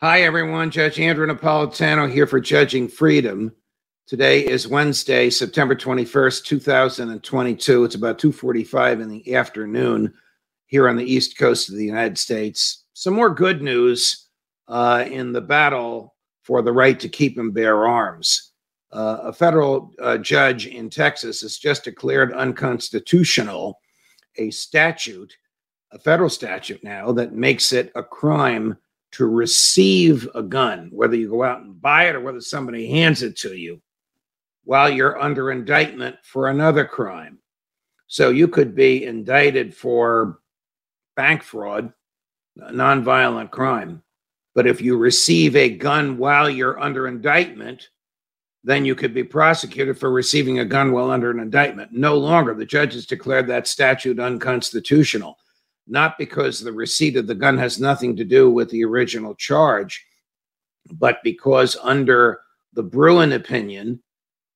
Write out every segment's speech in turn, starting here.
Hi, everyone. Judge Andrew Napolitano here for Judging Freedom. Today is Wednesday, September 21st, 2022. It's about 2:45 in the afternoon here on the East Coast of the United States. Some more good news uh, in the battle for the right to keep and bear arms. Uh, a federal uh, judge in Texas has just declared unconstitutional a statute, a federal statute now, that makes it a crime to receive a gun, whether you go out and buy it or whether somebody hands it to you, while you're under indictment for another crime. So you could be indicted for bank fraud, nonviolent crime. But if you receive a gun while you're under indictment, then you could be prosecuted for receiving a gun while under an indictment. No longer. The judges declared that statute unconstitutional not because the receipt of the gun has nothing to do with the original charge, but because under the Bruen opinion,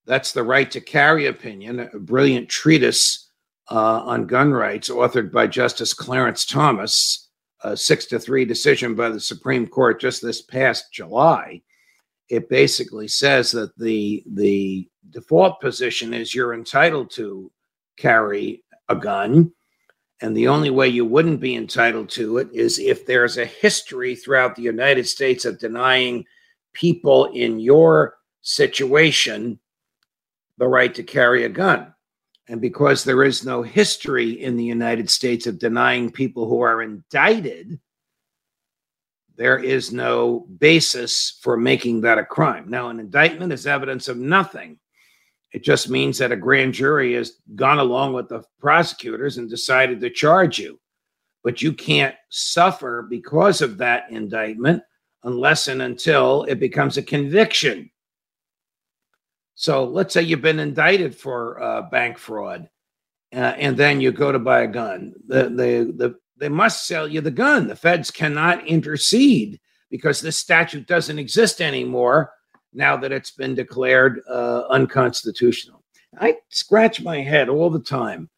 that's the right to carry opinion, a brilliant treatise uh, on gun rights authored by Justice Clarence Thomas, a six to three decision by the Supreme Court just this past July. It basically says that the the default position is you're entitled to carry a gun and the only way you wouldn't be entitled to it is if there's a history throughout the United States of denying people in your situation the right to carry a gun. And because there is no history in the United States of denying people who are indicted, there is no basis for making that a crime. Now, an indictment is evidence of nothing. It just means that a grand jury has gone along with the prosecutors and decided to charge you. But you can't suffer because of that indictment unless and until it becomes a conviction. So let's say you've been indicted for uh, bank fraud, uh, and then you go to buy a gun. The, the, the, they must sell you the gun. The feds cannot intercede because this statute doesn't exist anymore now that it's been declared uh, unconstitutional. I scratch my head all the time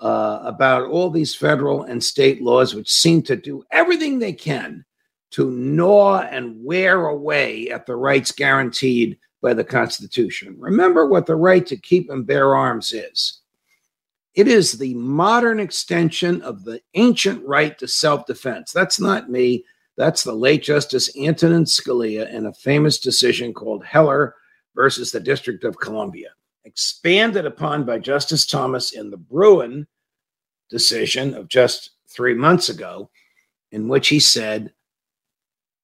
uh, about all these federal and state laws, which seem to do everything they can to gnaw and wear away at the rights guaranteed by the Constitution. Remember what the right to keep and bear arms is it is the modern extension of the ancient right to self defense. That's not me. That's the late Justice Antonin Scalia in a famous decision called Heller versus the District of Columbia, expanded upon by Justice Thomas in the Bruen decision of just three months ago, in which he said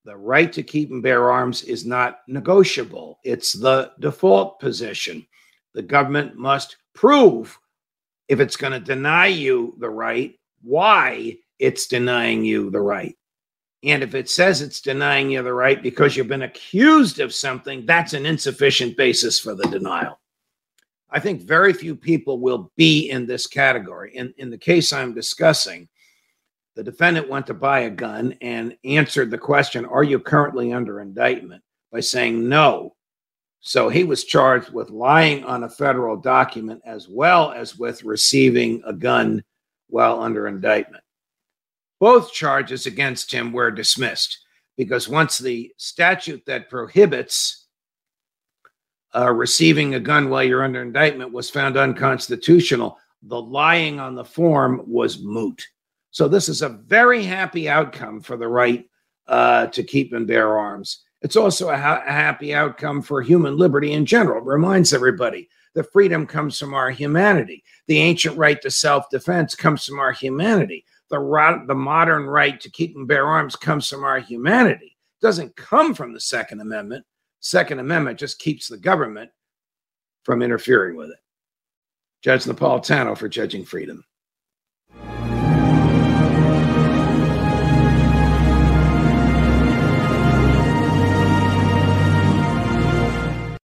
the right to keep and bear arms is not negotiable, it's the default position. The government must prove if it's going to deny you the right, why it's denying you the right. And if it says it's denying you the right because you've been accused of something, that's an insufficient basis for the denial. I think very few people will be in this category. In, in the case I'm discussing, the defendant went to buy a gun and answered the question, Are you currently under indictment? by saying no. So he was charged with lying on a federal document as well as with receiving a gun while under indictment. Both charges against him were dismissed because once the statute that prohibits uh, receiving a gun while you're under indictment was found unconstitutional, the lying on the form was moot. So this is a very happy outcome for the right uh, to keep and bear arms. It's also a, ha- a happy outcome for human liberty in general. It reminds everybody that freedom comes from our humanity. The ancient right to self defense comes from our humanity the, the modern right to keep and bear arms comes from our humanity. It doesn't come from the Second Amendment. Second Amendment just keeps the government from interfering with it. Judge Napolitano for Judging Freedom.